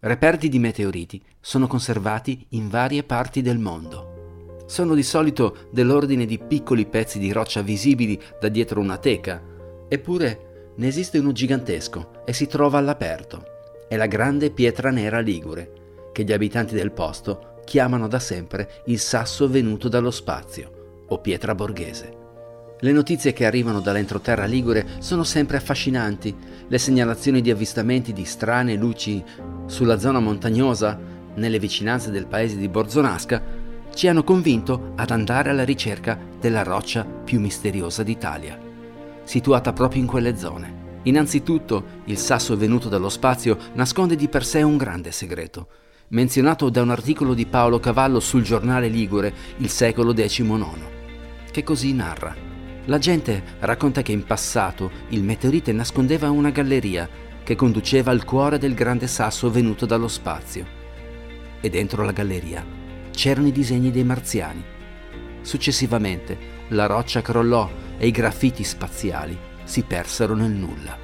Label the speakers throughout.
Speaker 1: Reperti di meteoriti sono conservati in varie parti del mondo. Sono di solito dell'ordine di piccoli pezzi di roccia visibili da dietro una teca, eppure ne esiste uno gigantesco e si trova all'aperto. È la grande pietra nera ligure, che gli abitanti del posto chiamano da sempre il sasso venuto dallo spazio, o pietra borghese. Le notizie che arrivano dall'entroterra ligure sono sempre affascinanti. Le segnalazioni di avvistamenti di strane luci sulla zona montagnosa, nelle vicinanze del paese di Borzonasca, ci hanno convinto ad andare alla ricerca della roccia più misteriosa d'Italia, situata proprio in quelle zone. Innanzitutto, il sasso venuto dallo spazio nasconde di per sé un grande segreto, menzionato da un articolo di Paolo Cavallo sul giornale Ligure, il secolo XIX, che così narra. La gente racconta che in passato il meteorite nascondeva una galleria che conduceva al cuore del grande sasso venuto dallo spazio. E dentro la galleria c'erano i disegni dei marziani. Successivamente la roccia crollò e i graffiti spaziali si persero nel nulla.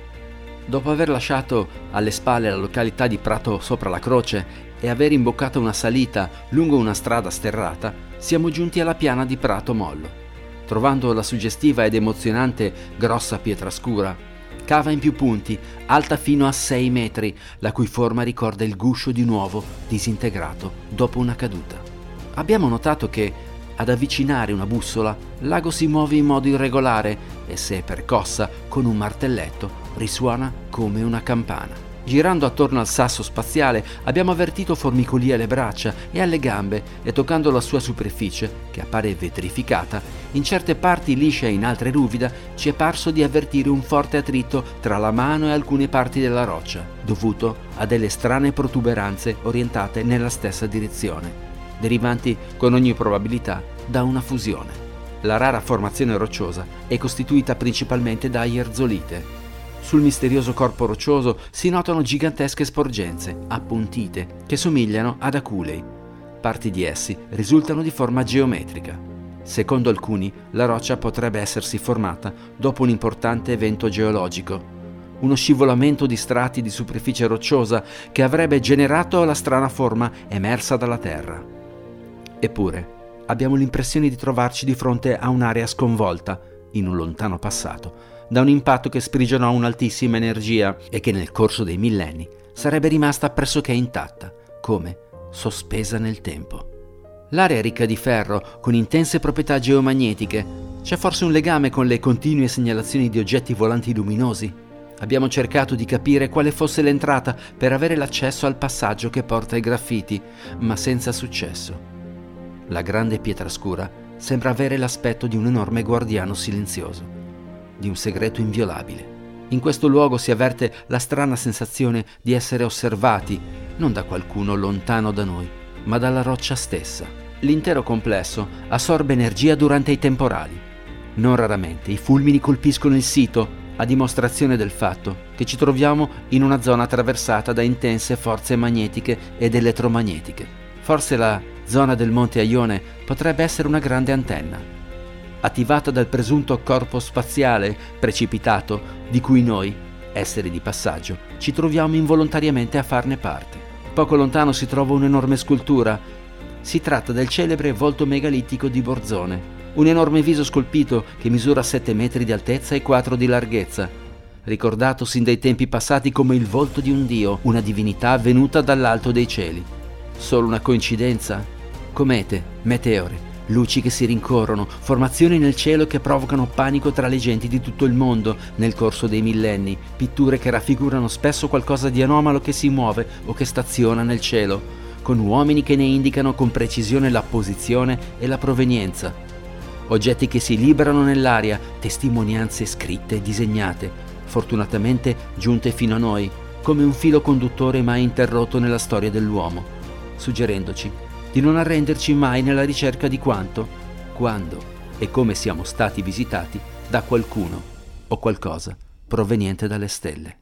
Speaker 1: Dopo aver lasciato alle spalle la località di Prato sopra la Croce e aver imboccato una salita lungo una strada sterrata, siamo giunti alla piana di Prato Mollo trovando la suggestiva ed emozionante grossa pietra scura. Cava in più punti, alta fino a 6 metri, la cui forma ricorda il guscio di un uovo disintegrato dopo una caduta. Abbiamo notato che, ad avvicinare una bussola, l'ago si muove in modo irregolare e se è percossa con un martelletto risuona come una campana. Girando attorno al sasso spaziale abbiamo avvertito formicolie alle braccia e alle gambe e toccando la sua superficie, che appare vetrificata, in certe parti liscia e in altre ruvida, ci è parso di avvertire un forte attrito tra la mano e alcune parti della roccia, dovuto a delle strane protuberanze orientate nella stessa direzione, derivanti con ogni probabilità da una fusione. La rara formazione rocciosa è costituita principalmente da ierzolite, sul misterioso corpo roccioso si notano gigantesche sporgenze, appuntite, che somigliano ad aculei. Parti di essi risultano di forma geometrica. Secondo alcuni, la roccia potrebbe essersi formata dopo un importante evento geologico, uno scivolamento di strati di superficie rocciosa che avrebbe generato la strana forma emersa dalla Terra. Eppure, abbiamo l'impressione di trovarci di fronte a un'area sconvolta, in un lontano passato, da un impatto che sprigionò un'altissima energia e che nel corso dei millenni sarebbe rimasta pressoché intatta, come sospesa nel tempo. L'area ricca di ferro, con intense proprietà geomagnetiche. C'è forse un legame con le continue segnalazioni di oggetti volanti luminosi? Abbiamo cercato di capire quale fosse l'entrata per avere l'accesso al passaggio che porta ai graffiti, ma senza successo. La grande pietra scura sembra avere l'aspetto di un enorme guardiano silenzioso di un segreto inviolabile. In questo luogo si avverte la strana sensazione di essere osservati, non da qualcuno lontano da noi, ma dalla roccia stessa. L'intero complesso assorbe energia durante i temporali. Non raramente i fulmini colpiscono il sito, a dimostrazione del fatto che ci troviamo in una zona attraversata da intense forze magnetiche ed elettromagnetiche. Forse la zona del Monte Aione potrebbe essere una grande antenna, attivata dal presunto corpo spaziale precipitato di cui noi, esseri di passaggio, ci troviamo involontariamente a farne parte. Poco lontano si trova un'enorme scultura. Si tratta del celebre volto megalitico di Borzone, un enorme viso scolpito che misura 7 metri di altezza e 4 di larghezza, ricordato sin dai tempi passati come il volto di un dio, una divinità venuta dall'alto dei cieli. Solo una coincidenza? Comete, meteore, luci che si rincorrono, formazioni nel cielo che provocano panico tra le genti di tutto il mondo nel corso dei millenni, pitture che raffigurano spesso qualcosa di anomalo che si muove o che staziona nel cielo, con uomini che ne indicano con precisione la posizione e la provenienza. Oggetti che si liberano nell'aria, testimonianze scritte e disegnate, fortunatamente giunte fino a noi, come un filo conduttore mai interrotto nella storia dell'uomo, suggerendoci di non arrenderci mai nella ricerca di quanto, quando e come siamo stati visitati da qualcuno o qualcosa proveniente dalle stelle.